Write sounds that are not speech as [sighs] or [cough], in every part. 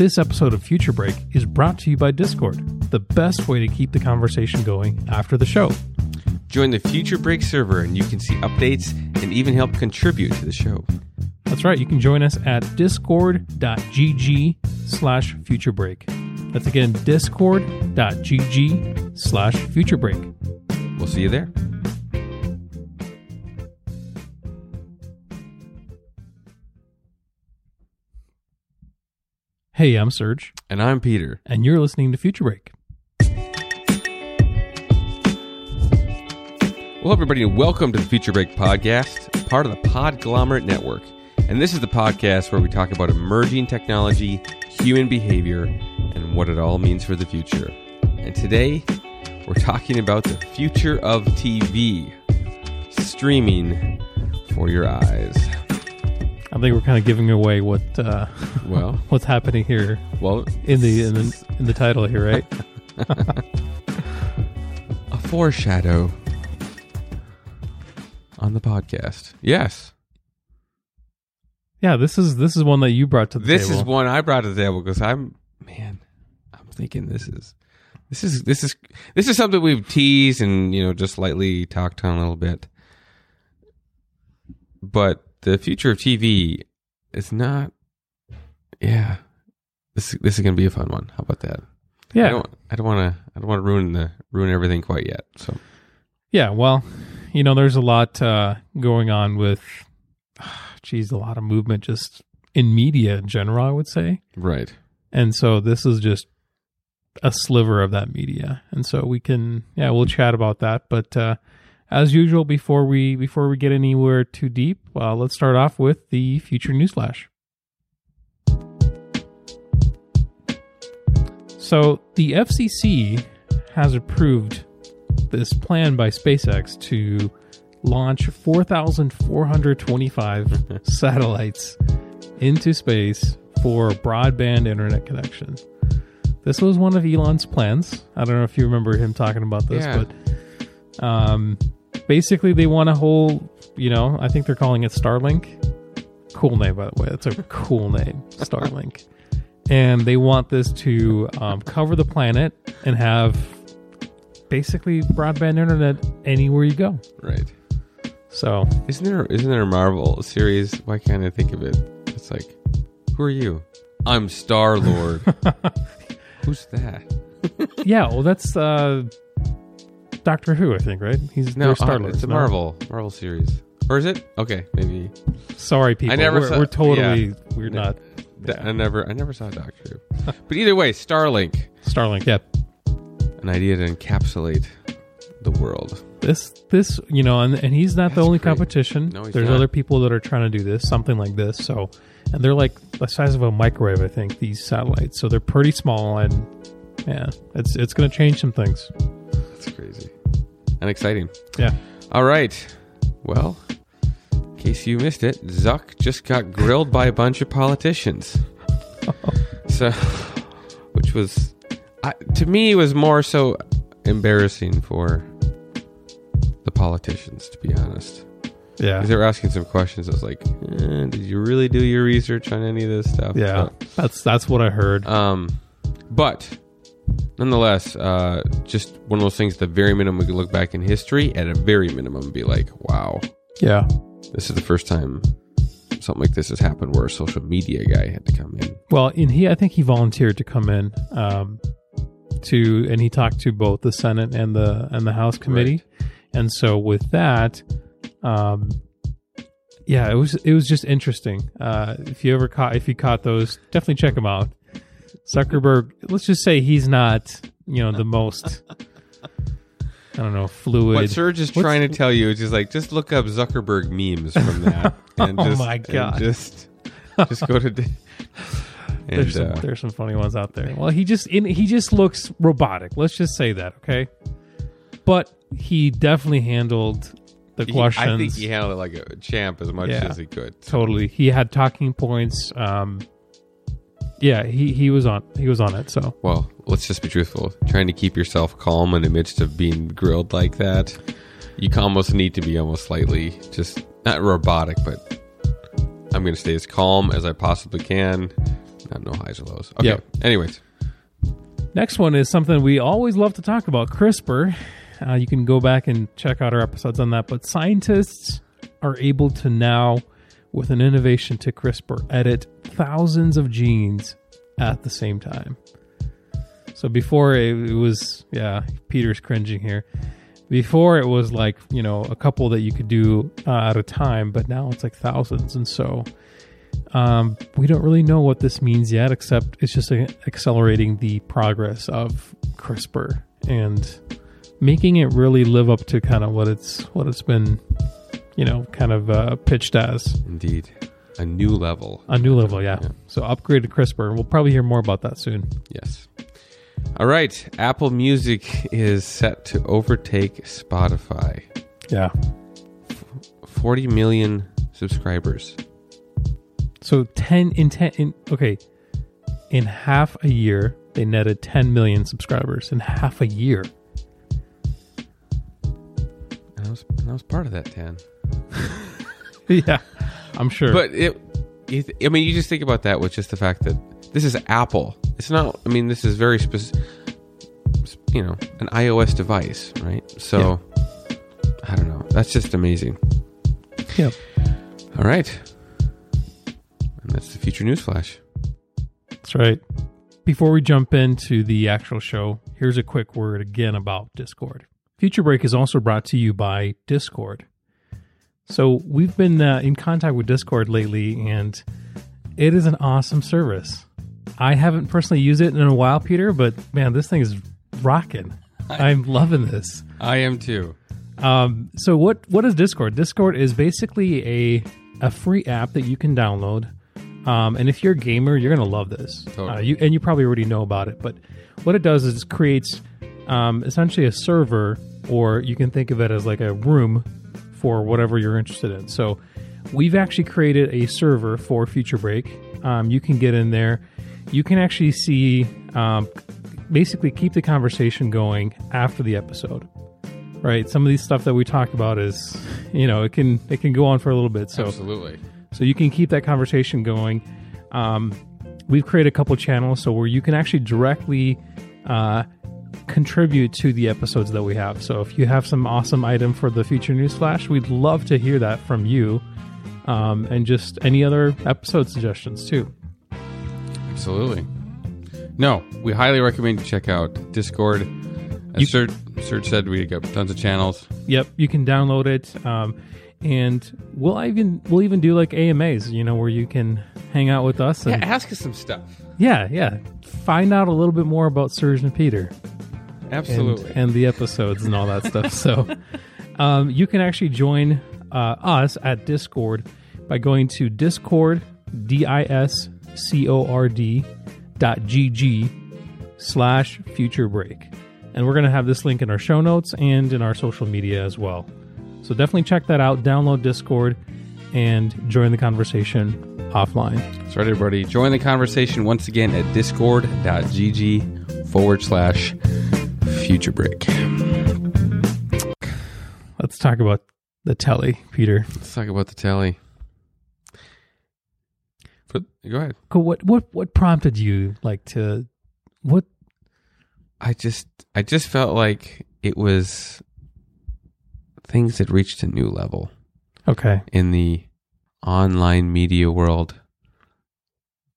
This episode of Future Break is brought to you by Discord, the best way to keep the conversation going after the show. Join the Future Break server and you can see updates and even help contribute to the show. That's right, you can join us at discord.gg slash futurebreak. That's again discord.gg slash futurebreak. We'll see you there. Hey, I'm Serge, And I'm Peter. and you're listening to Future Break. Well, everybody, and welcome to the Future Break podcast, part of the Podglomerate Network. And this is the podcast where we talk about emerging technology, human behavior, and what it all means for the future. And today, we're talking about the future of TV, streaming for your eyes. I think we're kind of giving away what uh, Well, [laughs] what's happening here well, in the in the, in the title here, right? [laughs] a foreshadow on the podcast. Yes. Yeah, this is this is one that you brought to the this table. is one I brought to the table because I'm man, I'm thinking this is this is this is this is something we've teased and you know just lightly talked on a little bit. But the future of TV is not. Yeah, this this is gonna be a fun one. How about that? Yeah, I don't want to I don't want to ruin the ruin everything quite yet. So yeah. Well, you know, there's a lot uh, going on with, [sighs] geez, a lot of movement just in media in general. I would say, right. and so this is just a sliver of that media, and so we can, yeah, we'll chat about that. But uh, as usual, before we before we get anywhere too deep, uh, let's start off with the future newsflash. So the FCC has approved this plan by SpaceX to launch 4,425 [laughs] satellites into space for broadband internet connection. This was one of Elon's plans. I don't know if you remember him talking about this, Yeah. but um, basically they want a whole, you know, I think they're calling it Starlink. Cool name, by the way. That's a [laughs] cool name, Starlink. And they want this to um, cover the planet and have basically broadband internet anywhere you go. Right. So Isn't there isn't there a Marvel series? Why can't I think of it? It's like, who are you? I'm Star Lord. [laughs] Who's that? yeah, well, that's uh, Doctor Who, I think, right? He's No, their uh, Star-Lord, it's a no? Marvel Marvel series, or is it? Okay, maybe. Sorry, people. I never we're, saw- we're totally yeah. we're No. not Th- I never I never saw Doctor Who, [laughs] but either way, Starlink, Starlink. Yeah, an idea to encapsulate the world. this this you know, and and he's not the only great. competition. No, he's There's not. other people that are trying to do this, something like this. So, and they're like the size of a microwave, I think. These satellites, so they're pretty small, and yeah, it's it's going to change some things. That's crazy and exciting. Yeah. All right. Well, in case you missed it, Zuck just got grilled by a bunch of politicians. [laughs] so, which was, I, to me, was more so embarrassing for the politicians, to be honest. Yeah, 'Cause They were asking some questions. I was like, eh, "Did you really do your research on any of this stuff?" yeah. That's that's what I heard. Um, but nonetheless, uh, just one of those things. At the very minimum, we could look back in history. At a very minimum, be like, "Wow, Yeah, this is the first time something like this has happened where a social media guy had to come in." Well, and he, I think he volunteered to come in, um, to, and he talked to both the Senate and the and the House committee, and so with that, um, yeah, it was it was just interesting. Uh, if you ever caught, if you caught those, definitely check them out. Zuckerberg, let's just say he's not, you know, the most, I don't know, fluid. What Serge is What's- trying to tell you is just like, just look up Zuckerberg memes from that, [laughs] and Oh just, my God. just, just go to. [laughs] and, there's some uh, there's some funny ones out there. Well, he just in, he just looks robotic. Let's just say that, okay? But he definitely handled the he- questions. I think he handled it like a champ as much Yeah. as he could. totally. He had talking points. Um, yeah, he he was on he was on it. So Well, let's just be truthful. Trying to keep yourself calm in the midst of being grilled like that, you almost need to be almost slightly just not robotic, but I'm going to stay as calm as I possibly can. Not no highs or lows. Okay. Yep. Anyways, Next one is something we always love to talk about CRISPR. Uh, you can go back and check out our episodes on that. But scientists are able to now, with an innovation to CRISPR, edit thousands of genes at the same time. So before it, was, yeah, Peter's cringing here. Before it was like, you know, a couple that you could do uh, at a time, but now it's like thousands. And so um, we don't really know what this means yet, except it's just uh, accelerating the progress of CRISPR and making it really live up to kind of what it's what it's been, you know, kind of uh, pitched as indeed, a new level. a new level. Yeah. So upgraded CRISPR, and we'll probably hear more about that soon. Yes. All right. Apple Music is set to overtake Spotify. Yeah. 40 million subscribers. So ten in ten in okay, in half a year they netted ten million subscribers in half a year. And I was, and I was part of that 10. [laughs] yeah, I'm sure. But it, it, I mean, you just think about that with just the fact that this is Apple. It's not, I mean, this is very specific, you know, an iOS device, right? So, I don't know. That's just amazing. yeah. All right. And that's the future news flash. That's right. Before we jump into the actual show, here's a quick word again about Discord. Future Break is also brought to you by Discord. So we've been uh, in contact with Discord lately, and it is an awesome service. I haven't personally used it in a while, Peter, but man, this thing is rocking. I'm loving this. I am too. Um, so what what is Discord? Discord is basically a a free app that you can download. Um, and if you're a gamer, you're gonna love this. Totally. Uh, you, and you probably already know about it. But what it does is it creates um, essentially a server, or you can think of it as like a room for whatever you're interested in. So we've actually created a server for Future Break. Um, you can get in there. You can actually see, um, basically, keep the conversation going after the episode right some of these stuff that we talk about is you know it can it can go on for a little bit so Absolutely. so you can keep that conversation going um, we've created a couple channels so where you can actually directly uh, contribute to the episodes that we have so if you have some awesome item for the future news flash we'd love to hear that from you um, and just any other episode suggestions too Absolutely. No, we highly recommend you check out Discord. As You- Serge, Serge said, we got tons of channels. Yep, you can download it, um, and we'll even we'll even do like AMAs, you know, where you can hang out with us Yeah, and ask us some stuff. yeah, yeah, find out a little bit more about Serge and Peter and, Absolutely. and the episodes and all that stuff. [laughs] So, um, you can actually join uh, us at Discord by going to Discord D I S C O R D dot G G slash future break. And we're going to have this link in our show notes and in our social media as well. So definitely check that out, download Discord, and join the conversation offline. That's right, everybody. Join the conversation once again at discord.gg forward slash future break. Let's talk about the telly, Peter. Let's talk about the telly. But, go ahead. Cool. What what what prompted you like to what I just I just felt like it was things had reached a new level okay. in the online media world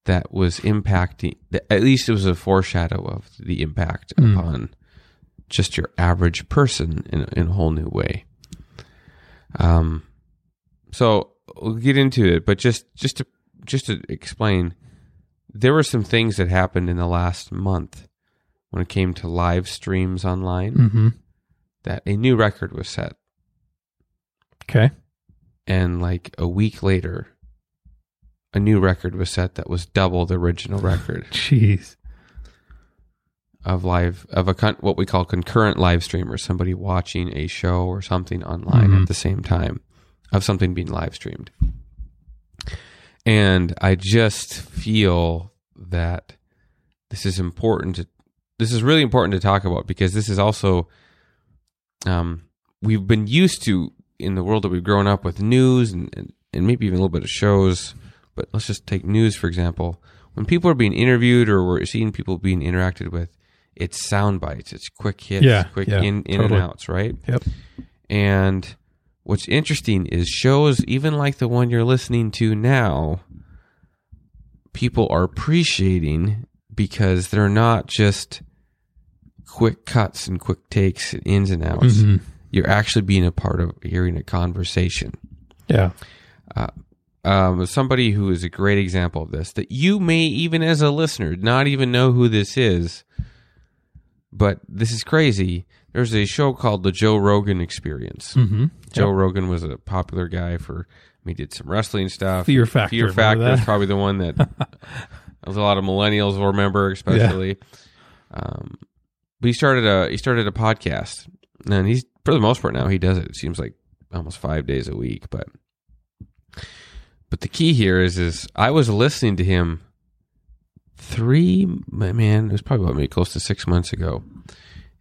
that was impacting at least it was a foreshadow of the impact Mm. upon just your average person in, in a whole new way um so we'll get into it but just just to just to explain there were some things that happened in the last month when it came to live streams online Mm-hmm. that a new record was set Okay. and like a week later a new record was set that was double the original [laughs] record Jeez. of live of a con- what we call concurrent live stream or somebody watching a show or something online Mhm. at the same time of something being live streamed and i just feel that this is important to this is really important to talk about because this is also um we've been used to in the world that we've grown up with news and, and, and maybe even a little bit of shows but let's just take news for example when people are being interviewed or we're seeing people being interacted with, it's sound bites, it's quick hits, Yeah, quick yeah, in in totally. and outs, right? Yep. And what's interesting is shows even like the one you're listening to now, people are appreciating because they're not just quick cuts and quick takes and ins and outs. Mhm. You're actually being a part of hearing a conversation. Yeah. Um, somebody who is a great example of this that you may even as a listener not even know who this is, but this is crazy. There's a show called The Joe Rogan Experience. Mm-hmm. Joe Rogan was a popular guy for. He did some wrestling stuff. Fear Factor. Fear Factor is probably the one that [laughs] a lot of millennials will remember, especially. Um, but he started a he started a podcast, and he's for the most part now he does it. It seems like almost five days a week, but but the key here is is I was listening to him three man it was probably about maybe close to six months ago,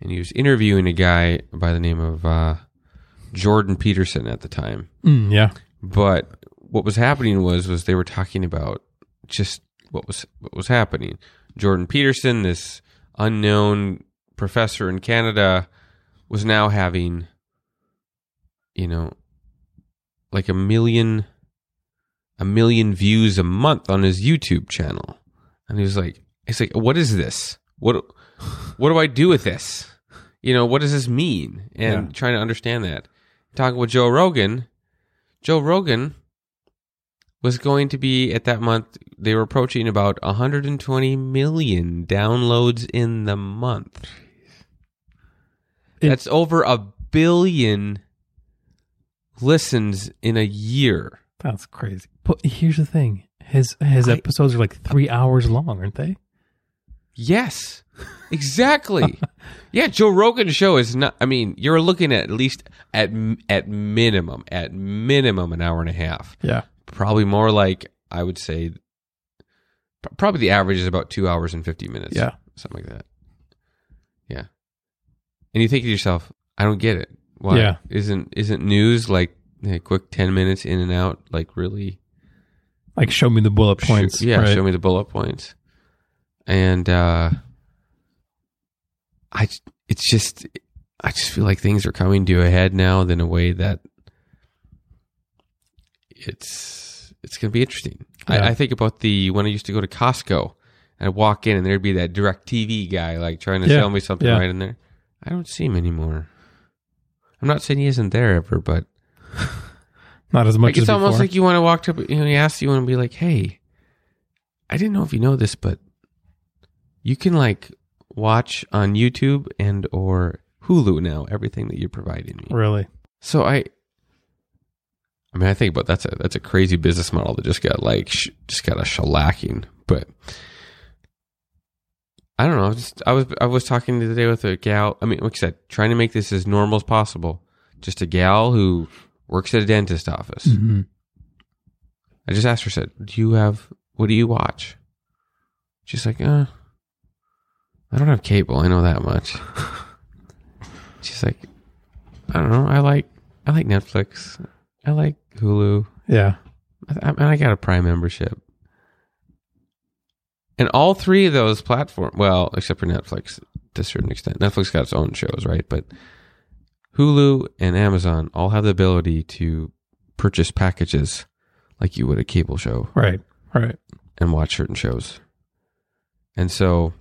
and he was interviewing a guy by the name of uh, Jordan Peterson at the time. Mm, yeah. But what was happening was was they were talking about just what was what was happening. Jordan Peterson, this unknown professor in Canada, was now having, you know, like a million a million views a month on his YouTube channel. And he was like he's like, What is this? What what do I do with this? You know, what does this mean? And Yeah. trying to understand that. Talking with Joe Rogan, Joe Rogan was going to be at that month they were approaching about 120 million downloads in the month. That's over a billion listens in a year. That's crazy. But here's the thing: his his I- episodes are like three hours long, aren't they? Yes. Exactly. [laughs] yeah, Joe Rogan's show is not I mean, you're looking at at least at at minimum at minimum an hour and a half. Yeah. Probably more like I would say probably the average is about 2 hours and 50 minutes. Yeah. Something like that. Yeah. And you think to yourself, I don't get it. Why? Yeah. Isn't isn't news like a quick 10 minutes in and out like really Like, show me the bullet points. Yeah, right? show me the bullet points. And uh I it's just I just feel like things are coming to a head now in a way that it's it's going to be interesting. Yeah. I, I think about the when I used to go to Costco and I'd walk in and there'd be that DirecTV guy like trying to Yeah, sell me something yeah. right in there. I don't see him anymore. I'm not saying he isn't there ever, but [laughs] Not as much like as it's almost like you want to walk up, you know, he asks you and be like, "Hey, I didn't know if you know this, but you can like watch on YouTube and or Hulu now everything that you're providing me." really. So I, I mean, I think about that's a that's a crazy business model that just got like sh- just got a shellacking, but. I don't know. I was, just, I was I was talking the other day with a gal. I mean, like I said, trying to make this as normal as possible. Just a gal who works at a dentist office. hmm I just asked her, said, "Do you have what do you watch?" She's like, "Uh, I don't have cable. I know that much." [laughs] She's like, "I don't know. I like I like Netflix. I like Hulu. Yeah. I, I, I got a Prime membership." And all three of those platforms, well, except for Netflix to a certain extent, Netflix got its own shows, right? But Hulu and Amazon all have the ability to purchase packages like you would a cable show Right. Right. and watch certain shows. And so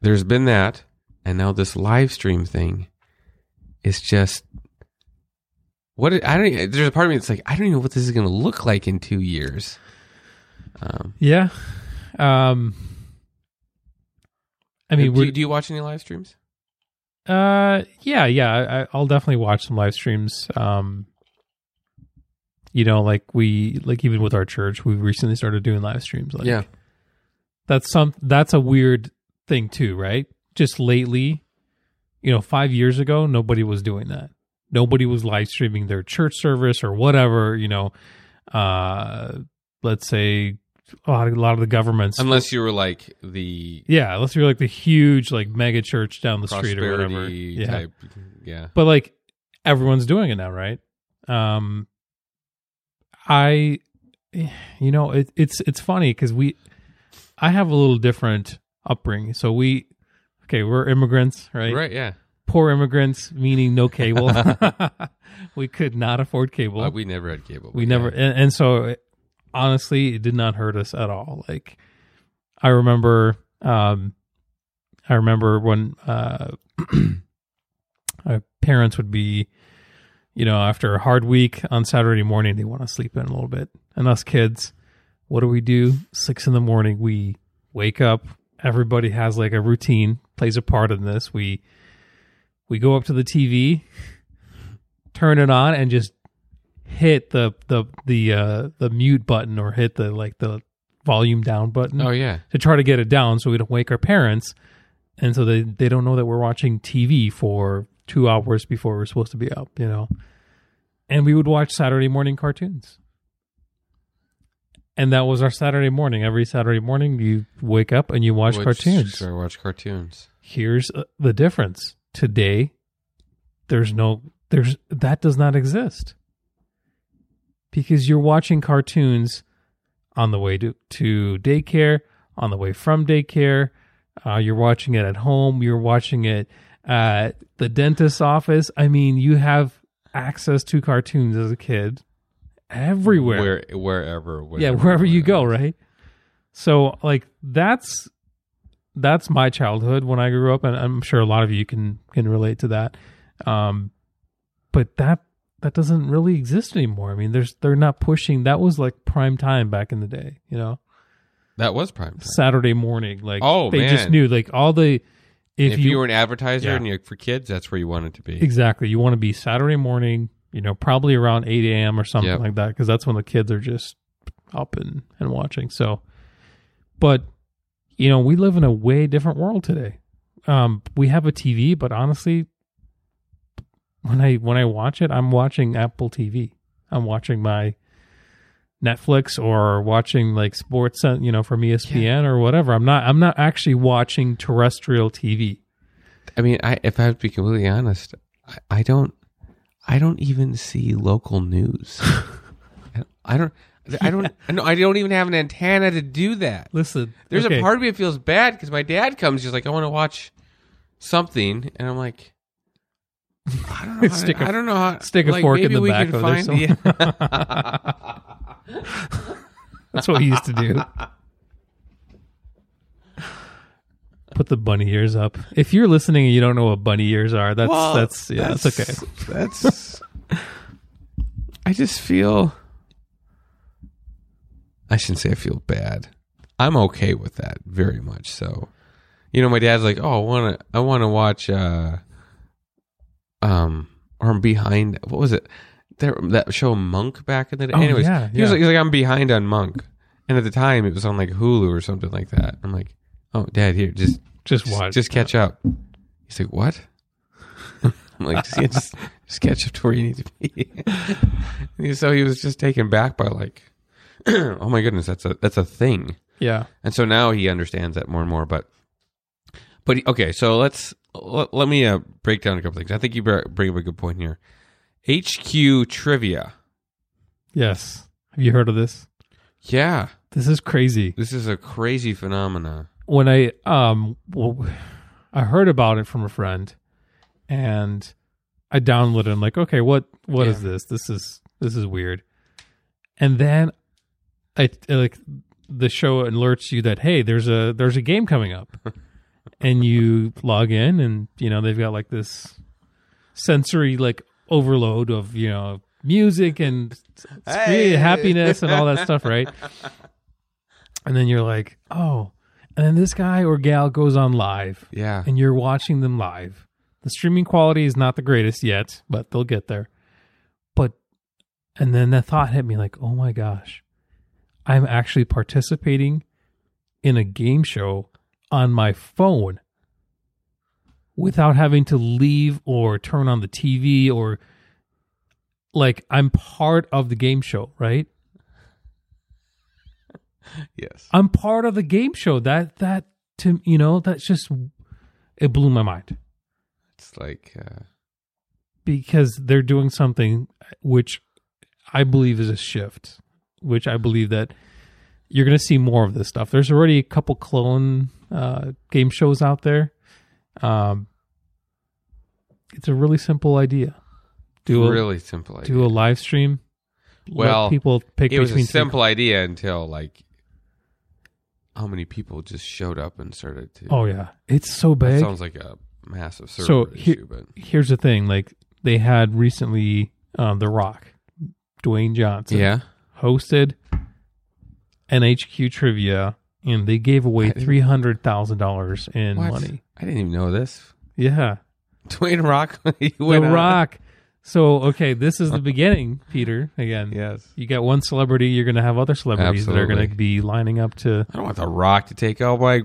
there's been that, and now this live stream thing is just what it, I don't. There's a part of me that's like, I don't even know what this is going to look like in two years. Um, Yeah. Um. I mean, do, you- do you watch any live streams? Uh, yeah, yeah. I, I- I'll definitely watch some live streams. Um, you know, like we like even with our church, we've recently started doing live streams. Like, yeah, that's some that's a weird thing too, right? Just lately, you know, five years ago, nobody was doing that. Nobody was live streaming their church service or whatever. You know, uh, let's say a lot of, a lot of the governments. unless you were like the yeah, unless you're like the huge like mega church down the street or whatever. prosperity Yeah. type. Yeah, but like everyone's doing it now right um i you know it, it's it's funny because we I have a little different upbringing. So we, okay, we're immigrants, right? Right? Yeah. Poor immigrants, meaning no cable. [laughs] [laughs] we could not afford cable. Uh, we never had cable. we but never, and, and so honestly, it did not hurt us at all. Like I remember, um, I remember when uh, [clears throat] our parents would be, you know, after a hard week on Saturday morning, they want to sleep in a little bit, and us kids, what do we do? Six in the morning, we wake up. Everybody has like a routine, plays a part in this. We we go up to the TV, turn it on, and just hit the the the uh the mute button or hit the like the volume down button Oh yeah. to try to get it down so we don't wake our parents and so they they don't know that we're watching TV for 2 hours before we're supposed to be up, you know. And we would watch Saturday morning cartoons. And that was our Saturday morning. Every Saturday morning you wake up and you watch cartoons I watch cartoons. here's uh, the difference today there's no there's that does not exist because you're watching cartoons on the way to, to daycare on the way from daycare. Uh, you're watching it at home. You're watching it at the dentist's office. I mean you have access to cartoons as a kid everywhere. Where wherever. yeah wherever you go right? So like that's that's my childhood when i grew up and i'm sure a lot of you can can relate to that. Um but that that doesn't really exist anymore i mean there's they're not pushing that was like prime time back in the day you know That was prime time. saturday morning like Oh, they just knew like all the if, If, you, were an advertiser Yeah. and you're for kids, that's where you wanted to be. exactly you want to be saturday morning you know probably around 8 a.m or something Yep. like that because that's when the kids are just up and, and watching so but you know we live in a way different world today um we have a tv but honestly when i when i watch it i'm watching apple tv i'm watching my netflix or watching like sports uh, you know from espn or whatever i'm not i'm not actually watching terrestrial tv I mean, I if I have to be completely honest, I, I don't, I don't even see local news. [laughs] I don't, I don't, I don't, I don't even have an antenna to do that. listen There's okay. a part of me that feels bad because my dad comes, he's like, I want to watch something, and I'm like. I don't know. [laughs] How Stick to, a- I don't know how. stick a like, fork in the back of this find. Yeah. [laughs] That's what we used to do. Put the bunny ears up. If you're listening and you don't know what bunny ears are, that's Well, that's yeah, that's, okay. That's. I just feel. I shouldn't say I feel bad. I'm okay with that very much. So, you know, my dad's like, "Oh, I want to, I want to watch." uh Um, or I'm behind. What was it? There, that show Monk back in the day. Oh, Anyways, yeah, he was yeah. like, he's like, I'm behind on Monk, and at the time it was on like Hulu or something like that. I'm like, "Oh, Dad, here, just Just just, watch. just catch up. He's like, what? [laughs] I'm like, just, yeah, just, just catch up to where you need to be. [laughs] So he was just taken back by like, [clears throat] oh my goodness, that's a that's a thing. yeah. And so now he understands that more and more. But, but he- okay, so let's let, let me uh, break down a couple things. I think you bring up a good point here. HQ trivia. Yes. Have you heard of this? Yeah, This is crazy. this is a crazy phenomena. When I um well, I heard about it from a friend and I downloaded it. I'm like, okay, what what is Yeah. this? This is this is weird. And then I like the show alerts you that hey, there's a there's a game coming up. [laughs] and you log in and you know they've got like this sensory like overload of you know music and Hey. happiness and all that stuff [laughs] right? And then you're like oh and then this guy or gal goes on live. Yeah, and you're watching them live. The streaming quality is not the greatest yet but they'll get there. But and then the thought hit me like oh my gosh. I'm actually participating in a game show on my phone without having to leave or turn on the TV or like I'm part of the game show, right? [laughs] yes. I'm part of the game show. That that to you know, that's just it blew my mind It's like, uh, because they're doing something which I believe is a shift, which I believe that you're going to see more of this stuff. There's already a couple clone uh, game shows out there. Um, it's a really simple idea. Do a, really simple idea. do a live stream. Well, people pick it was a simple idea until like how many people just showed up and started to. Oh yeah, it's so that big. sounds like a massive server So here- issue, but Here's the thing: like they had recently, um, The Rock, Dwayne Johnson, yeah, hosted NHQ trivia, and they gave away three hundred thousand dollars in What? money. I didn't even know this. Yeah, Dwayne Rock, [laughs] he The Rock. So okay, this is the [laughs] beginning, Peter. Again, Yes, you got one celebrity, you're going to have other celebrities that are going to be lining up to. I don't want The Rock to take all my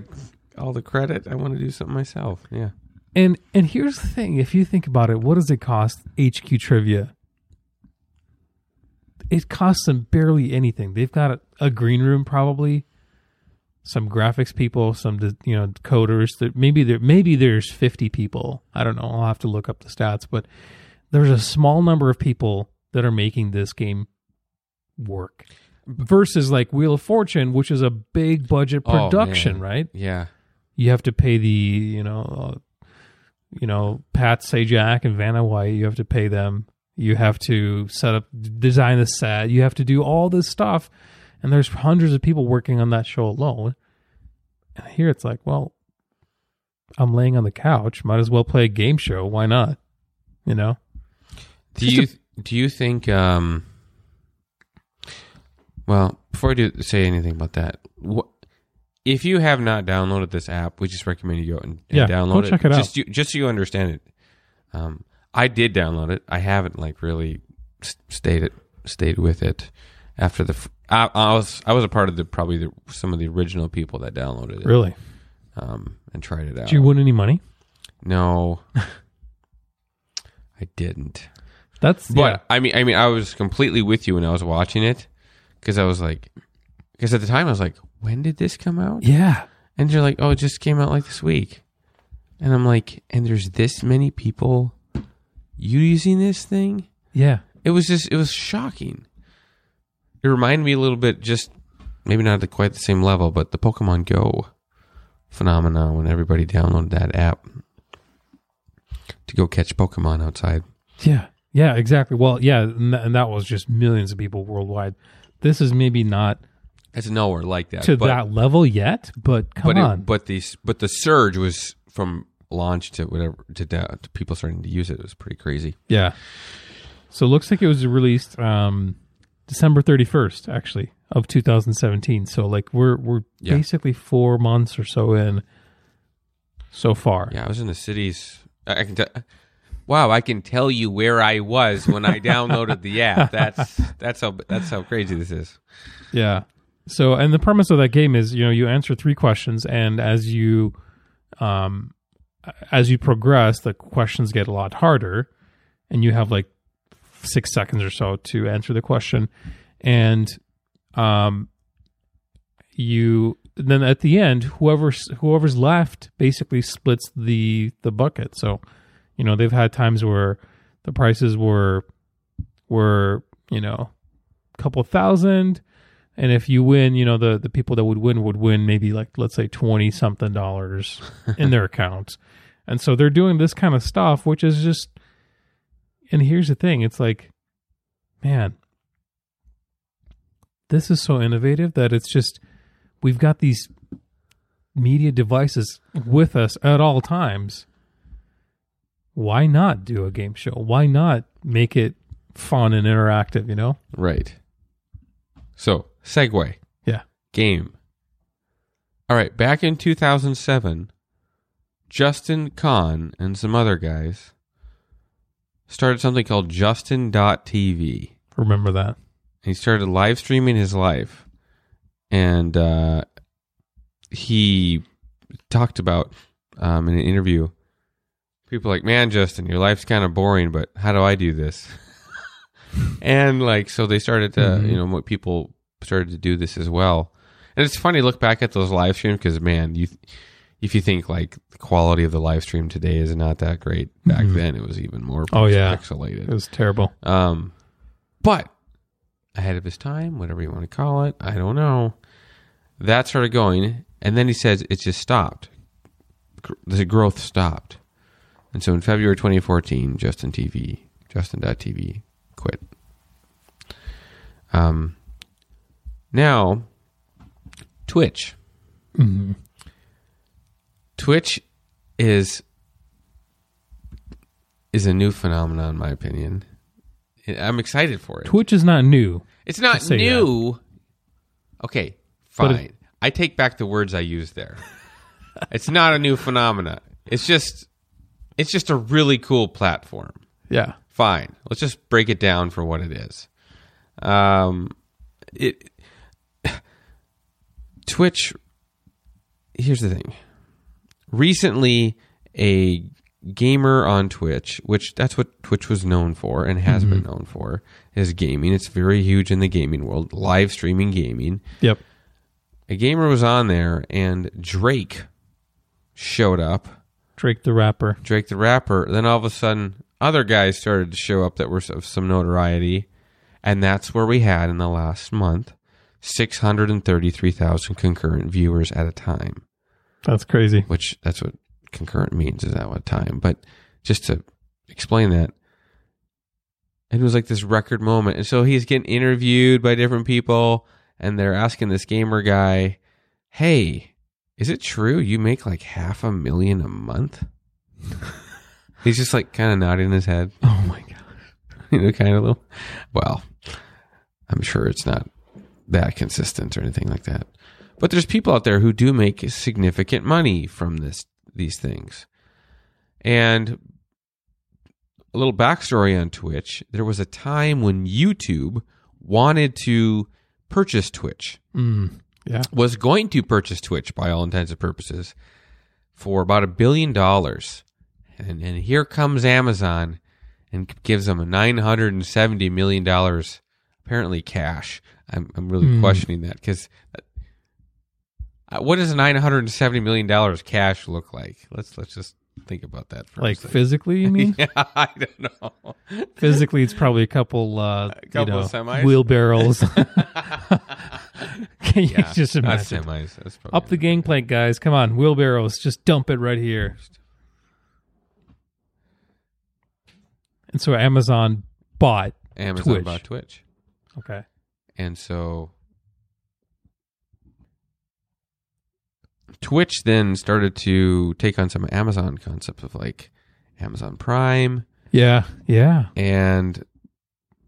all the credit. I want to do something myself. Yeah, And and here's the thing: if you think about it, what does it cost HQ trivia? It costs them barely anything. They've got a, a green room, probably some graphics people, some you know coders. That maybe there maybe there's 50 people. I don't know. I'll have to look up the stats, but there's a small number of people that are making this game work. Versus like Wheel of Fortune, which is a big budget Oh, production, man. right? yeah. you have to pay the you know uh, you know Pat Sajak and Vanna White. You have to pay them. You have to set up, design the set. You have to do all this stuff, and there's hundreds of people working on that show alone. And here it's like, well, I'm laying on the couch. Might as well play a game show. Why not? You know? Do Just you do you think? um Well, before I do say anything about that, what if you have not downloaded this app? We just recommend you go and, and Yeah, download go check it out. Just you, just so you understand it. Um, I did download it. I haven't like really stayed it stayed with it after the. I, I was I was a part of the probably the, some of the original people that downloaded it. Really? Um, and tried it out. Did you win any money? no, [laughs] I didn't. That's But yeah. I mean, I mean, I was completely with you when I was watching it because I was like, because at the time I was like, when did this come out? Yeah. And you're like, oh, it just came out like this week, and I'm like, and there's this many people using this thing. Yeah. It was just, it was shocking. It reminded me a little bit, just maybe not at quite the same level, but the Pokemon Go phenomenon when everybody downloaded that app to go catch Pokemon outside. Yeah. Yeah, exactly. Well, yeah, and that, and that was just millions of people worldwide. This is maybe not It's nowhere like that. to but- that level yet, but come but on. It, but the but the surge was from launch to whatever to, to people starting to use it. It was pretty crazy. yeah. So it looks like it was released um, December 31st, actually, of 2017. So like we're we're Yeah. basically four months or so in so far. Yeah, I was in the cities. I, I can tell. Wow, I can tell you where I was when I downloaded the app. [laughs] That's that's how that's how crazy this is. Yeah. So, and the premise of that game is, you know, you answer three questions, and as you, um, as you progress, the questions get a lot harder, and you have like six seconds or so to answer the question, and, um, you then at the end, whoever's whoever's left basically splits the the bucket. So, you know, they've had times where the prices were were you know a couple thousand and if you win, you know, the, the people that would win would win maybe like, let's say 20 something dollars [laughs] in their account. And so they're doing this kind of stuff, which is just, and here's the thing it's like, man, this is so innovative that it's just, we've got these media devices with us at all times. Why not do a game show? Why not make it fun and interactive, you know? Right. So segue Yeah. game. All right, back in 2007, Justin Kan and some other guys started something called Justin.tv. Remember that. he started live streaming his life and uh, he talked about um, in an interview people like man justin your life's kind of boring but how do i do this [laughs] and like so they started to Mhm. you know what people started to do this as well and it's funny to look back at those live streams because man you if you think like the quality of the live stream today is not that great back Mhm. then it was even more Oh, yeah. pixelated It was terrible. um, but ahead of his time, whatever you want to call it, I don't know. that started going, and then he says it just stopped. The growth stopped, and so in February 2014, Justin TV, Justin.tv, quit. Um, now, Twitch. Mhm. Twitch is is a new phenomenon, in my opinion. I'm excited for it. Twitch is not new. It's not new. Okay, But fine. I take back the words I used there. [laughs] it's not a new phenomena. It's just it's just a really cool platform. Yeah. Fine. Let's just break it down for what it is. Um it Twitch here's the thing. Recently a gamer on Twitch, which that's what Twitch was known for and has been mm-hmm. known for, is gaming. It's very huge in the gaming world, live streaming gaming. Yep. A gamer was on there and Drake showed up. Drake the rapper. Drake the rapper. Then all of a sudden, other guys started to show up that were of some notoriety, and that's where we had in the last month six hundred and thirty-three thousand concurrent viewers at a time. That's crazy. Which that's what concurrent means is at what time. But just to explain that, it was like this record moment, and so he's getting interviewed by different people, and they're asking this gamer guy, "Hey." Is it true you make like half a million a month? [laughs] He's just like kind of nodding his head, Oh my god. [laughs] you know, kind of little. Well, I'm sure it's not that consistent or anything like that. But there's people out there who do make significant money from this these things. And a little backstory on Twitch: there was a time when YouTube wanted to purchase Twitch Mm. Yeah. was going to purchase Twitch by all intents and purposes for about a billion dollars. And, and here comes Amazon and gives them a $970 million, apparently cash. I'm, I'm really Hmm. questioning that because what does a $970 million cash look like? Let's, let's just think about that for Like a physically, you [laughs] mean? yeah, I don't know. Physically, it's probably a couple, uh, couple you know, of semis? wheelbarrows. [laughs] [laughs] Can you yeah, just not imagine? semis. Up the gangplank, guys. Come on, wheelbarrows. Just dump it right here. And so Amazon bought. Amazon Twitch. bought Twitch. Okay. And so Twitch then started to take on some Amazon concepts of like Amazon Prime Yeah. Yeah. and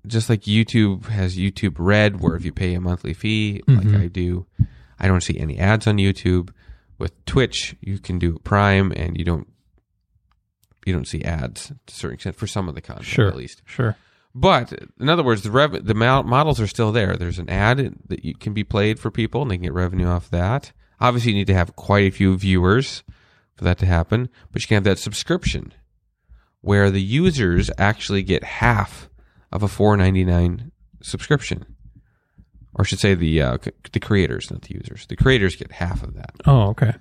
just like YouTube has YouTube Red where if you pay a monthly fee Mhm. like I do, I don't see any ads on YouTube. With Twitch, you can do Prime and you don't you don't see ads to a certain extent for some of the content Sure. at least. Sure. But in other words, the rev- the models are still there. There's an ad that you can be played for people, and they can get revenue off that. Obviously, you need to have quite a few viewers for that to happen. But you can have that subscription where the users actually get half of a four ninety nine subscription, or I should say the uh, c- the creators, not the users. The creators get half of that. Oh, okay.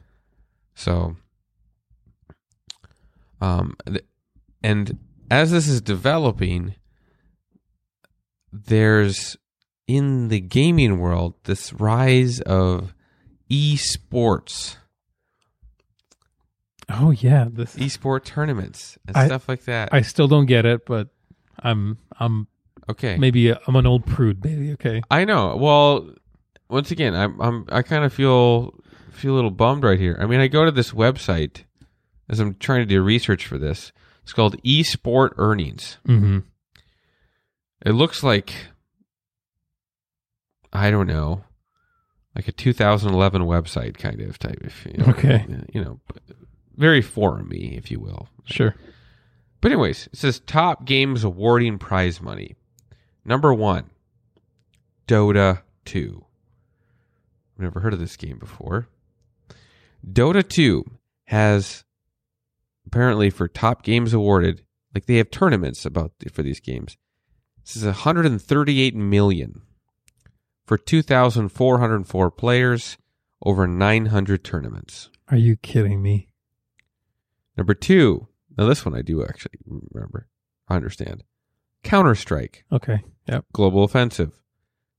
So, um, and as this is developing, there's in the gaming world this rise of esports, Oh, yeah. This esport tournaments, and I- stuff like that. I still don't get it, but I'm I'm okay, maybe I'm an old prude. Maybe okay. I know. Well, once again, I'm, I'm I kind of feel feel a little bummed right here. I mean, I go to this website as I'm trying to do research for this. It's called Esport Earnings. Mm-hmm. It looks like I don't know, like a 2011 website kind of type of. You know, Okay. You know, very forumy, if you will. Sure. But anyways, it says top games awarding prize money. Number one, Dota 2. I've never heard of this game before. Dota 2 has apparently for top games awarded, like they have tournaments about for these games. This is 138 million for 2,404 players over 900 tournaments. Are you kidding me? Number two, now this one I do actually remember, I understand. Counter Strike, Okay. Yep. Global Offensive,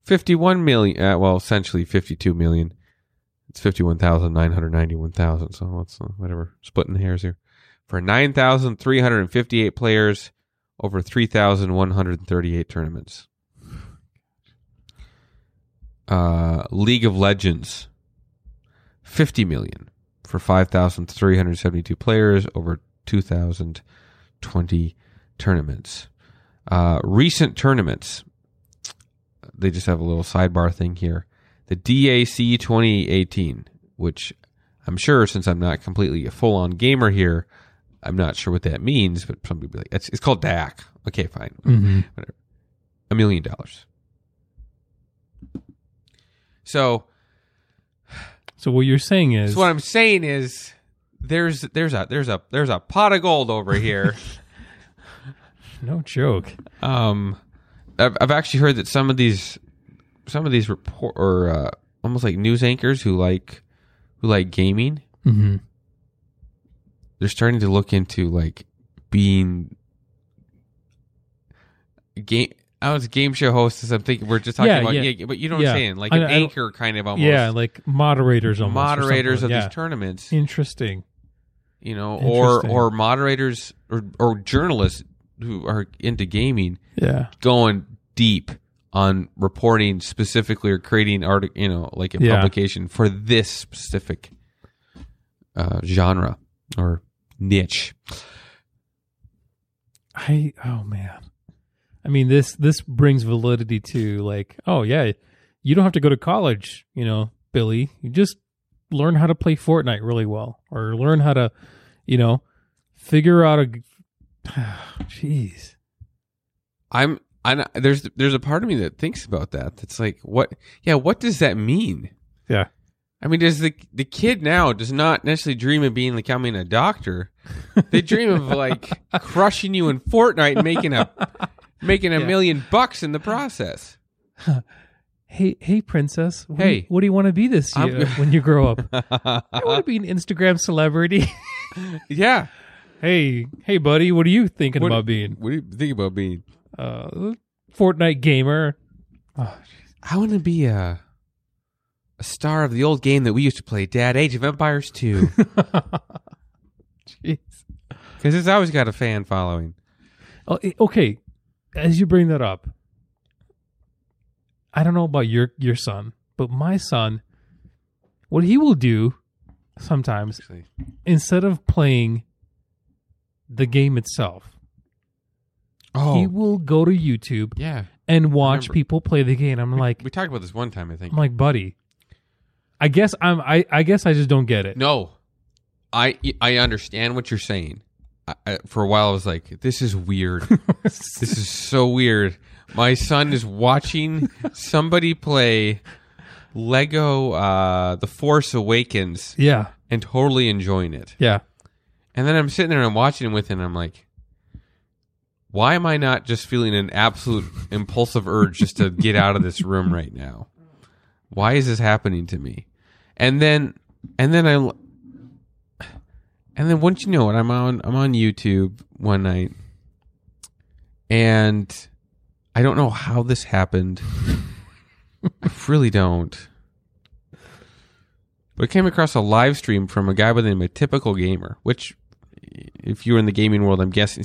51 million, uh, well, essentially 52 million it's fifty one thousand nine hundred ninety one thousand. So let's uh, whatever splitting hairs here for nine thousand three hundred and fifty eight players over three thousand one hundred thirty eight tournaments. Uh, League of Legends, fifty million for five thousand three hundred seventy two players over two thousand twenty tournaments. Uh, recent tournaments. They just have a little sidebar thing here. The DAC 2018, which I'm sure since I'm not completely a full on gamer here, I'm not sure what that means, but some people be like, it's, it's called DAC. Okay, fine. Mm-hmm. Whatever. A million dollars. So, So what you're saying is, so what I'm saying is there's there's a there's a there's a pot of gold over here. [laughs] no joke. Um, I've, I've actually heard that some of these, some of these report or uh, almost like news anchors who like, who like gaming, Mm-hmm. They're starting to look into like being game. I was a game show host. I'm thinking we're just talking Yeah, about yeah. yeah, but you know what Yeah. I'm saying, like an I don't- anchor kind of almost. Yeah, like moderators almost. moderators of these tournaments, Interesting. you know, or Interesting. or moderators or or journalists who are into gaming Yeah. going deep on reporting specifically or creating art, you know, like a publication for this specific uh, genre or niche. I oh man. I mean this this brings validity to like, oh yeah, you don't have to go to college, you know, Billy. You just learn how to play Fortnite really well or learn how to, you know, figure out a [sighs] jeez. I'm I there's there's a part of me that thinks about that. That's like what yeah, what does that mean? Yeah. I mean, does the the kid now does not necessarily dream of being becoming a doctor? They dream of like [laughs] crushing you in Fortnite and making a [laughs] making a Yeah. million bucks in the process. [laughs] Hey, hey, princess. What do you- Hey. what do you want to be this I'm- year when you grow up? I want to be an Instagram celebrity. yeah. hey, hey, buddy, what are you thinking What- about being? What do you think about being? Uh, Fortnite gamer. Oh, I want to be a a star of the old game that we used to play, Dad, Age of Empires 2. [laughs] jeez. Because it's always got a fan following. Oh, okay. As you bring that up, I don't know about your your son, but my son, what he will do sometimes Actually. instead of playing the game itself, Oh, he will go to YouTube yeah. and watch people play the game. I'm like, We talked about this one time, I think. I'm like, buddy. I guess I'm. I, I guess I just don't get it. No, I I understand what you're saying. I, I, for a while, I was like, "This is weird. [laughs] this is so weird." My son is watching [laughs] somebody play Lego uh, The Force Awakens yeah, and totally enjoying it. yeah, And then I'm sitting there and I'm watching him with him and I'm like, why am I not just feeling an absolute impulsive urge just to get out of this room right now? Why is this happening to me? And then, and then I, and then once you know it, I'm on, I'm on YouTube one night and I don't know how this happened. I really don't. But I came across a live stream from a guy by the name of Typical Gamer, which, if you're in the gaming world, I'm guessing,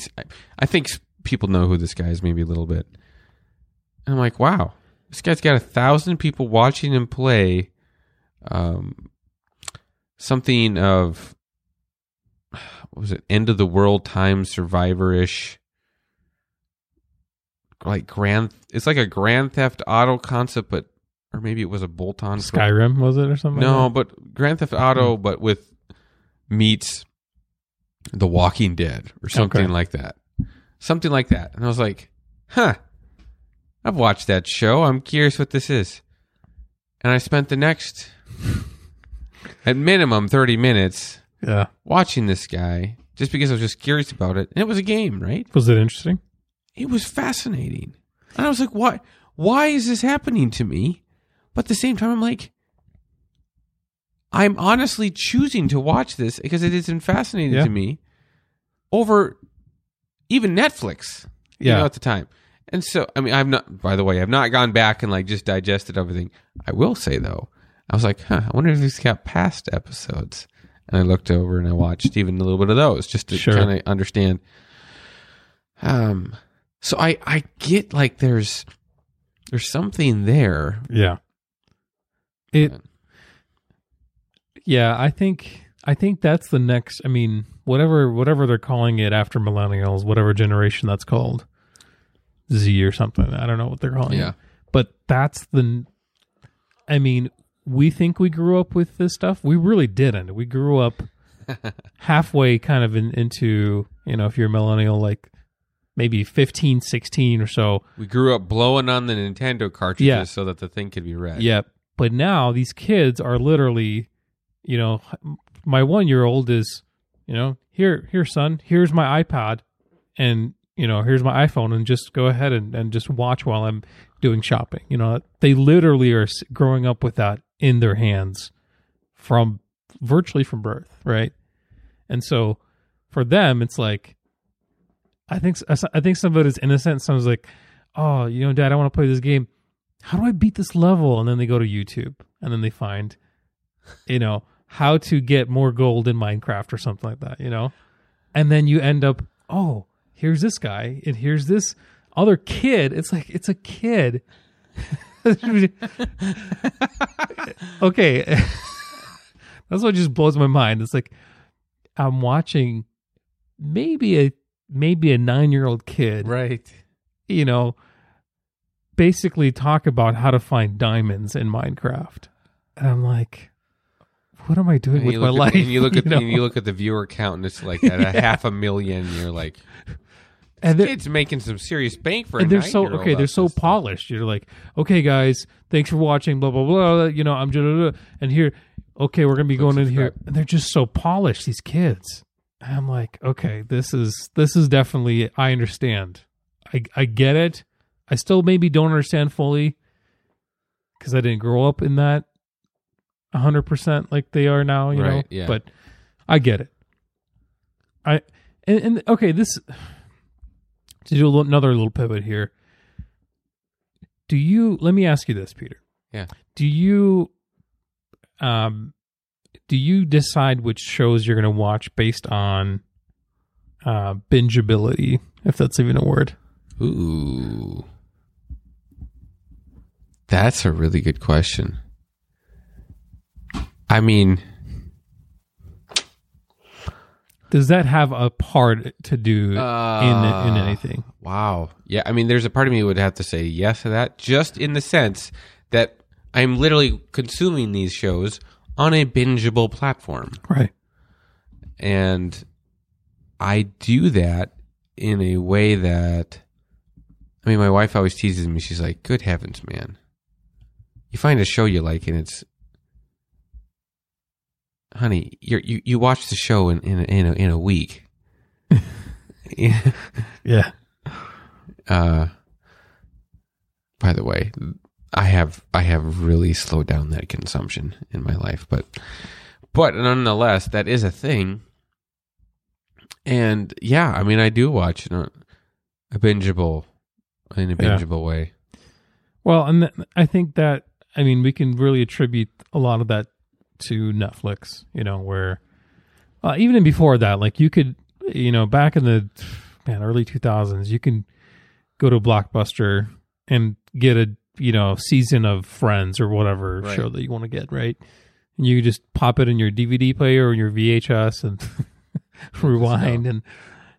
I- think people know who this guy is maybe a little bit. And I'm like, wow, this guy's got a thousand people watching him play um, something of, what was it, end of the world time survivor ish. Like grand, it's like a Grand Theft Auto concept, but or maybe it was a bolt on Skyrim was it or something? no, like but Grand Theft Auto, but with meets The Walking Dead or something Okay. like that. Something like that. And I was like, huh, I've watched that show. I'm curious what this is. And I spent the next, at minimum, 30 minutes yeah. watching this guy just because I was just curious about it. And it was a game, right? Was it interesting? it was fascinating. And I was like, why why is this happening to me? But at the same time I'm like I'm honestly choosing to watch this because it isn't fascinating Yeah. to me over even Netflix. You Yeah. know, at the time. And so I mean I've not by the way, I've not gone back and like just digested everything. I will say though, I was like, huh, I wonder if he's got past episodes. And I looked over and I watched even a little bit of those just to Sure. kind of understand. Um, so I I get like there's there's something there. Yeah. It Yeah, I think I think that's the next I mean, whatever whatever they're calling it after millennials, whatever generation that's called. Z or something. I don't know what they're calling Yeah. it. But that's the I mean, we think we grew up with this stuff. We really didn't. We grew up [laughs] halfway kind of in, into, you know, if you're a millennial like maybe 15, 16 or so. We grew up blowing on the Nintendo cartridges Yeah. so that the thing could be read. Yep. But now these kids are literally, you know, my one year old is, you know, here, here, son, here's my iPad. and you know, here's my iPhone, and just go ahead and, and just watch while I'm doing shopping. You know, they literally are growing up with that in their hands from virtually from birth, right? And so for them, it's like, I think I think some of it is innocent. Some is like, oh, you know, Dad, I want to play this game how do I beat this level? And then they go to YouTube and then they find, you know, how to get more gold in Minecraft or something like that, you know? And then you end up, oh, here's this guy and here's this other kid. It's like, it's a kid. [laughs] okay. [laughs] That's what just blows my mind. It's like, I'm watching maybe a, maybe a nine year old kid Right. you know, basically talk about how to find diamonds in Minecraft. And I'm like, what am I doing And with you my [laughs] at, life? and you look at know? and you look at the viewer count and it's like at a half a million. You're like, and kids making some serious bank for. and they're so okay. They're so polished. You're like, okay, guys, thanks for watching. Blah blah blah. You know, I'm and here, okay, we're gonna be going in here, and they're just so polished. These kids. And I'm like, okay, this is this is definitely. I understand. I I get it. I still maybe don't understand fully because I didn't grow up in that 100 percent like they are now. You know, yeah. but I get it. I and, and okay, this to do another little pivot here. Do you? Let me ask you this, Peter. Yeah. Do you, um, do you decide which shows you're going to watch based on, uh, bingeability, if that's even a word? Ooh, that's a really good question. I mean, Does that have a part to do in in Uh, anything? Wow. Yeah, I mean, there's a part of me would have to say yes to that, just in the sense that I'm literally consuming these shows on a bingeable platform. Right. And I do that in a way that, I mean, my wife always teases me. She's like, good heavens, man. You find a show you like and it's, honey, you're, you, you watch the show in, in, a, in, a, in a week. yeah. [laughs] Yeah. Uh, by the way, I have I have really slowed down that consumption in my life, but but nonetheless, that is a thing. And yeah, I mean, I do watch in a, a bingeable in a Yeah. bingeable way. Well, and th- I think that I mean we can really attribute a lot of that to Netflix. You know, where uh, even before that, like you could, you know, back in the man early two thousands, you can go to Blockbuster and get a you know season of Friends or whatever Right. show that you want to get, right? And you just pop it in your DVD player or your VHS and [laughs] rewind, and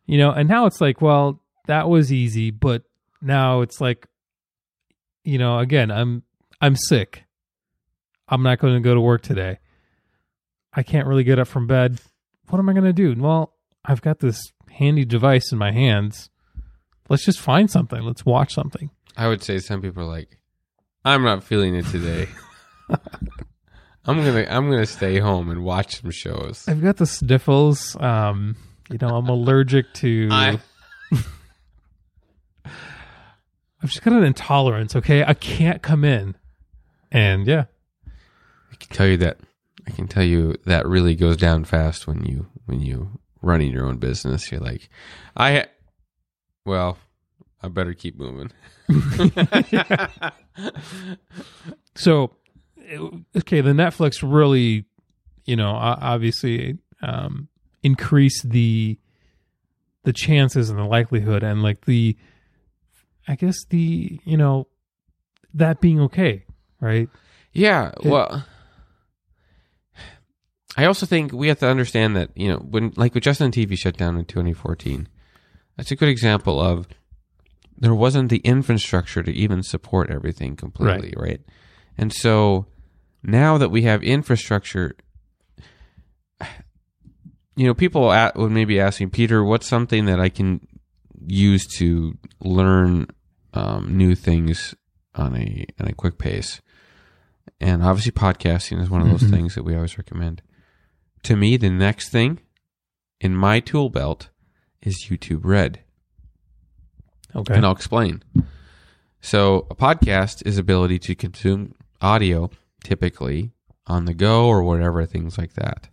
you know, and now it's like, well, that was easy, but now it's like you know, again, I'm I'm sick. I'm not going to go to work today. I can't really get up from bed. What am I going to do? Well, I've got this handy device in my hands. Let's just find something. Let's watch something. I would say some people are like, I'm not feeling it today. [laughs] I'm gonna I'm gonna stay home and watch some shows. I've got the sniffles. Um, you know, I'm allergic to. I- [laughs] I've just got an intolerance. Okay, I can't come in, and yeah, I can tell you that I can tell you that really goes down fast when you when you running your own business. You're like, I, well, I better keep moving. [laughs] So, okay, the Netflix really, you know, obviously um, increase the the chances and the likelihood and like the, I guess the you know, that being okay, right? Yeah, well, I also think we have to understand that you know when like with Justin TV shut down in 2014, that's a good example of there wasn't the infrastructure to even support everything completely, right? And so now that we have infrastructure, you know, people at, would maybe ask me, Peter, what's something that I can use to learn um, new things on a on a quick pace? And obviously, podcasting is one of those Mhm. [laughs] things that we always recommend. To me, the next thing in my tool belt is YouTube Red. Okay. And I'll explain. So, a podcast is ability to consume audio typically on the go or whatever, things like that.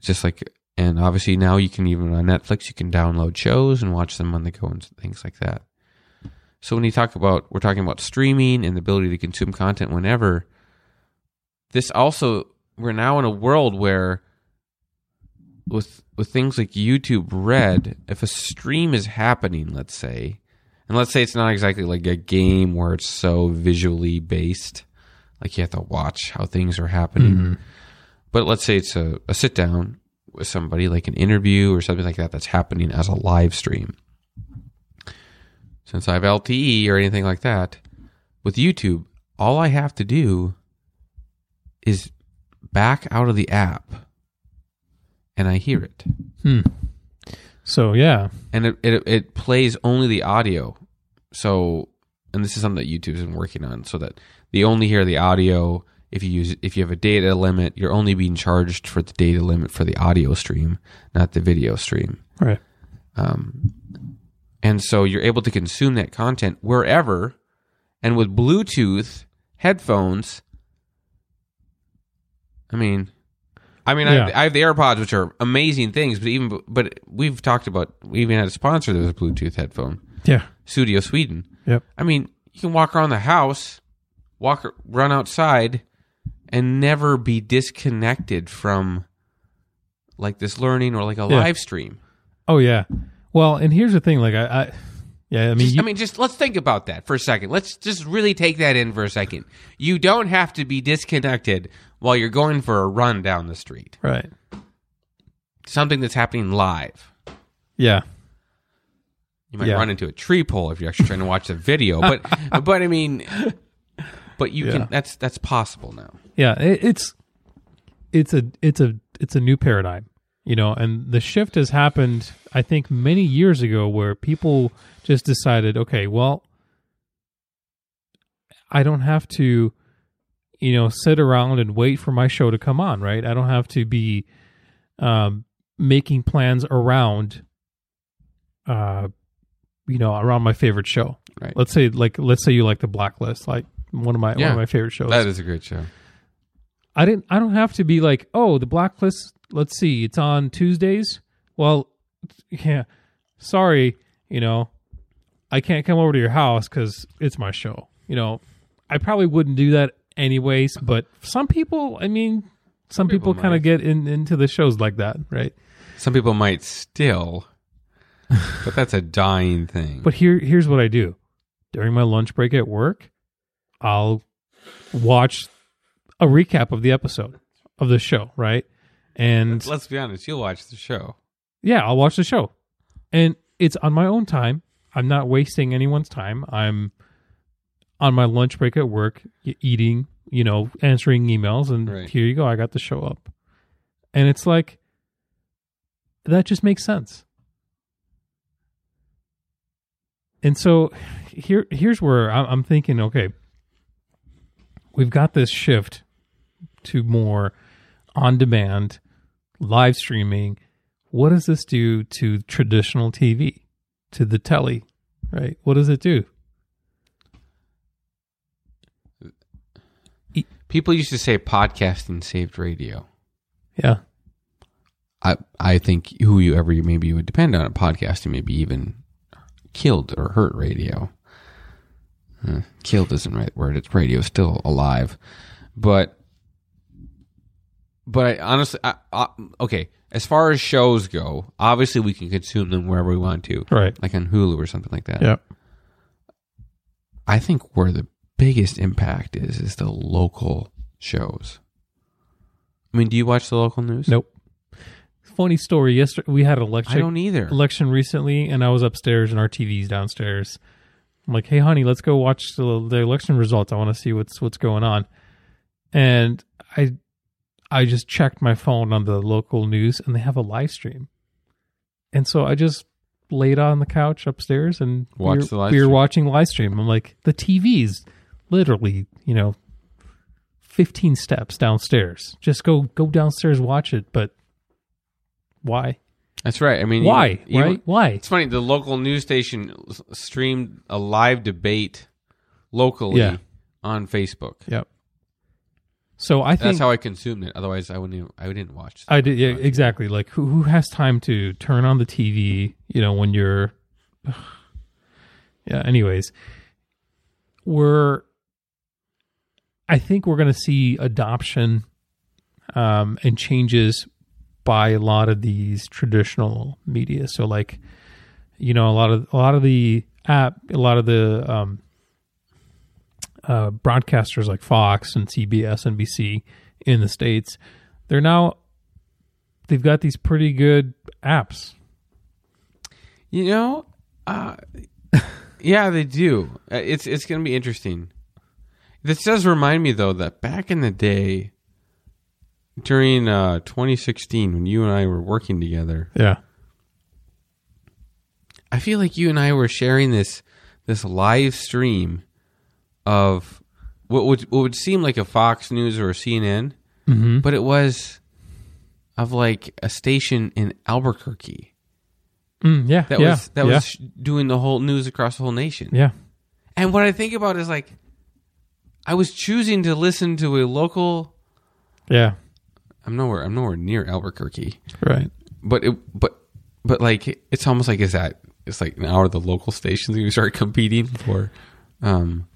Just like, and obviously now you can even on Netflix, you can download shows and watch them on the go and things like that. So, when you talk about, we're talking about streaming and the ability to consume content whenever, this also, we're now in a world where with with things like YouTube Red, if a stream is happening, let's say, and let's say it's not exactly like a game where it's so visually based, like you have to watch how things are happening. Mhm. But let's say it's a, a sit down with somebody, like an interview or something like that, that's happening as a live stream. Since I have LTE or anything like that, with YouTube, all I have to do is back out of the app and I hear it. Hmm. So yeah, and it, it it plays only the audio. So, and this is something that YouTube's been working on, so that they only hear the audio. If you use if you have a data limit, you're only being charged for the data limit for the audio stream, not the video stream. right. Um, and so you're able to consume that content wherever, and with Bluetooth headphones. I mean, I mean, I, Yeah. I have the AirPods, which are amazing things, but even but we've talked about we even had a sponsor that was a Bluetooth headphone, Yeah. Studio Sweden. Yep. I mean, you can walk around the house, walk, run outside, and never be disconnected from like this learning or like a Yeah. live stream. Oh yeah. Well, and here's the thing. Like I, I yeah. I mean, Just- you, I mean, just let's think about that for a second. Let's just really take that in for a second. You don't have to be disconnected while you're going for a run down the street. right. Something that's happening live. Yeah. You might Yeah. run into a tree pole if you're actually trying to watch the video, but [laughs] but I mean, but you Yeah. can. That's that's possible now. Yeah. It, it's it's a it's a it's a new paradigm, you know, and the shift has happened. I think many years ago, where people just decided, okay, well, I don't have to, you know, sit around and wait for my show to come on, right? I don't have to be um, making plans around, uh, you know, around my favorite show. Right. Let's say, like, let's say you like the Blacklist, like one of my one of my favorite shows. That is a great show. I didn't. I don't have to be like, oh, the Blacklist. Let's see, it's on Tuesdays. Well, [laughs] yeah. Sorry, you know, I can't come over to your house because it's my show. You know, I probably wouldn't do that anyways. But some people, I mean, some people people, kind of get in, into the shows like that, right? Some people might still, but that's a dying thing. But here, here's what I do during my lunch break at work. I'll watch a recap of the episode of the show, right? And let's be honest, you'll watch the show. yeah, I'll watch the show. And it's on my own time. I'm not wasting anyone's time. I'm on my lunch break at work, eating, you know, answering emails, and Right. here you go. I got to show up. And it's like, that just makes sense. And so here, here's where I'm I'm thinking, okay, we've got this shift to more on demand, live streaming. What does this do to traditional TV, to the telly, right? What does it do? People used to say podcasting saved radio. Yeah. I I think who you ever you maybe you would depend on a podcasting maybe even killed or hurt radio. Uh, killed isn't the right word. It's radio still alive. but but I honestly, I, I, okay. As far as shows go, obviously we can consume them wherever we want to, Right. like on Hulu or something like that. Yeah. I think we're the biggest impact is is the local shows. I mean, do you watch the local news? Nope. Funny story. Yesterday we had an I election don't either. election recently, and I was upstairs and our TV's downstairs. I'm like, "Hey, honey, let's go watch the, the election results. I want to see what's what's going on." And I, I just checked my phone on the local news, and they have a live stream. And so I just laid on the couch upstairs and we Watched were, the live we were watching live stream. I'm like, the TV's literally, you know, 15 steps downstairs. Just go go downstairs, watch it. But why? That's right. I mean, Why? even- right? Why? It's funny. The local news station streamed a live debate locally Yeah. on Facebook. Yep. So I think That's how I consumed it. Otherwise, I wouldn't. Even, I didn't watch. I did. Yeah, exactly. Like who who has time to turn on the TV? You know, when you're. [sighs] yeah. Anyways, we're. I think we're going to see adoption, um, and changes by a lot of these traditional media. So, like, you know, a lot of a lot of the app, a lot of the um, uh, broadcasters like Fox and CBS, and NBC in the states, they're now they've got these pretty good apps. You know, uh, [laughs] yeah, they do. Uh, It's it's going to be interesting. This does remind me though that back in the day, during uh, 2016, when you and I were working together, Yeah. I feel like you and I were sharing this this live stream of what would what would seem like a Fox News or a CNN, Mm-hmm. but it was of like a station in Albuquerque Mm, yeah. that yeah. was that yeah. was doing the whole news across the whole nation. Yeah. And what I think about is like I was choosing to listen to a local Yeah. I'm nowhere I'm nowhere near Albuquerque. Right. But it but but like it's almost like is that it's like now are the local stations going to start competing for um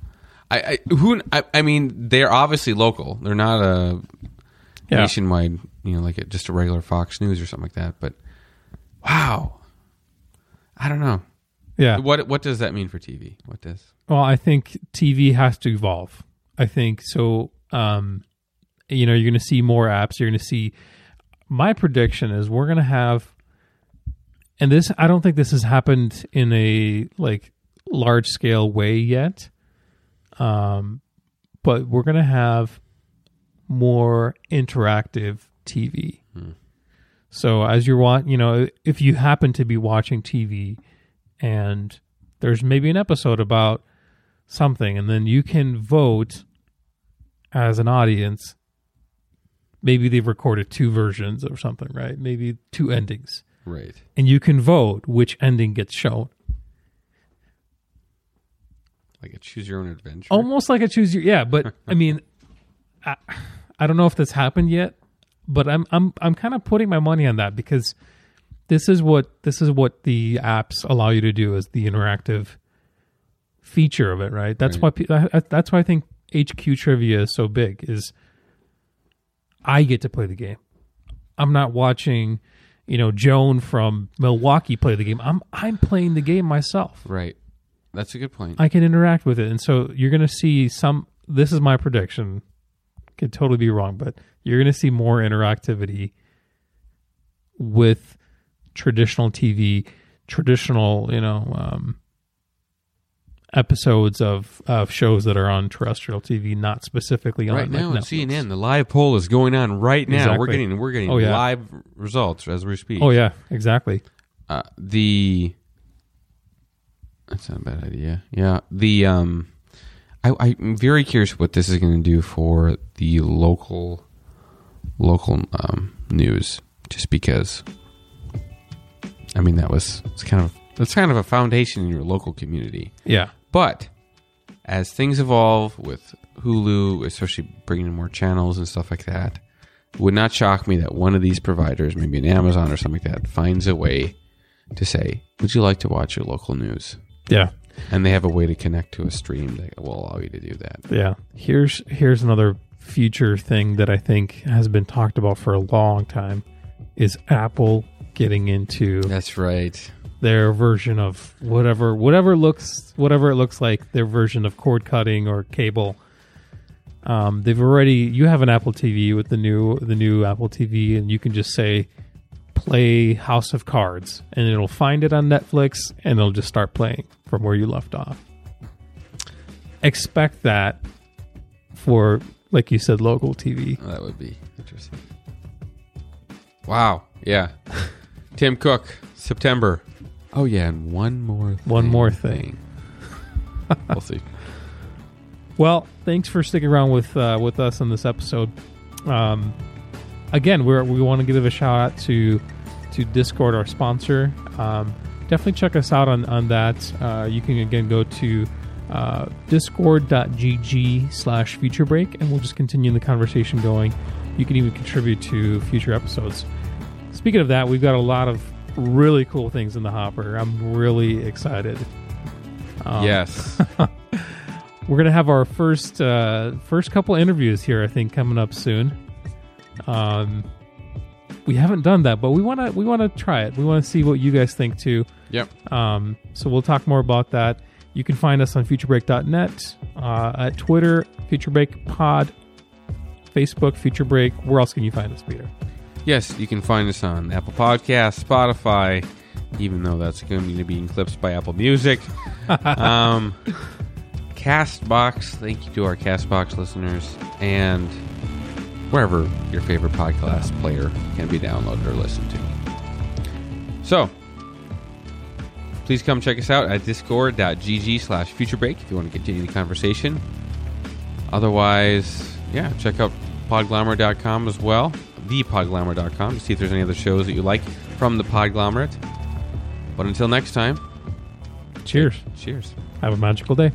I, I who I, I mean they're obviously local. They're not a Yeah. nationwide, you know, like a, just a regular Fox News or something like that, but wow. I don't know. Yeah. What what does that mean for TV? What does Well, I think TV has to evolve. I think so. Um, you know, you're going to see more apps. You're going to see. My prediction is we're going to have, and this I don't think this has happened in a like large scale way yet. Um, but we're going to have more interactive TV. So as you're watching, you know, if you happen to be watching TV and there's maybe an episode about something and then you can vote as an audience maybe they've recorded two versions or something right maybe two endings right? and you can vote which ending gets shown Like a choose your own adventure. almost like a choose your yeah but [laughs] i mean I, I don't know if that's happened yet but i'm i'm i'm kind of putting my money on that because this is what this is what the apps allow you to do is the interactive feature of it right that's Right. why I- that's why i think hq trivia is so big is i get to play the game i'm not watching you know joan from milwaukee play the game i'm i'm playing the game myself Right. That's a good point. I can interact with it. And so you're going to see some, this is my prediction. Could totally be wrong, but you're going to see more interactivity with traditional TV, traditional, you know, um, episodes of, of shows that are on terrestrial TV, not specifically on right now like on CNN, the live poll is going on right now. We're getting we're getting Oh, yeah. live results as we speak. Oh yeah, exactly. Uh, the that's not a bad idea. Yeah. The um, I, I'm very curious what this is going to do for the local local um, news. Just because, I mean, that was it's kind of that's kind of a foundation in your local community. Yeah. But as things evolve with Hulu, especially bringing in more channels and stuff like that, it would not shock me that one of these providers, maybe an Amazon or something like that, finds a way to say, "Would you like to watch your local news?" Yeah. And they have a way to connect to a stream that will allow you to do that. Yeah. Here's here's another future thing that I think has been talked about for a long time is Apple getting into That's right. Their version of whatever whatever looks whatever it looks like their version of cord cutting or cable. Um, they've already you have an Apple TV with the new the new Apple TV and you can just say play House of Cards and it'll find it on Netflix and it'll just start playing from where you left off. Expect that for like you said local TV. Oh, that would be interesting. Wow. Yeah. [laughs] Tim Cook, September. Oh yeah, and one more. Thing. One more thing. [laughs] we'll see. Well, thanks for sticking around with uh, with us on this episode. Um, again, we're, we want to give a shout out to to Discord, our sponsor. Um, definitely check us out on on that. Uh, you can again go to uh, discord.gg slash future break, and we'll just continue the conversation going. You can even contribute to future episodes. Speaking of that, we've got a lot of really cool things in the hopper. I'm really excited. Um, yes. [laughs] we're gonna have our first uh, first couple interviews here. I think coming up soon. Um, we haven't done that, but we want to we want to try it. We want to see what you guys think too. Yep. Um, so we'll talk more about that. You can find us on FutureBreak.net, uh, at Twitter, FutureBreak Pod, Facebook, FutureBreak. Where else can you find us, Peter? Yes, you can find us on Apple Podcasts, Spotify, even though that's going to be eclipsed by Apple Music. [laughs] um, Castbox, thank you to our Castbox listeners, and wherever your favorite podcast player can be downloaded or listened to. So, please come check us out at discord.gg slash futurebreak if you want to continue the conversation. Otherwise, yeah, check out podglomerate.com as well, thepodglomerate.com, to see if there's any other shows that you like from the Podglomerate. But until next time, Cheers. cheers. Have a magical day.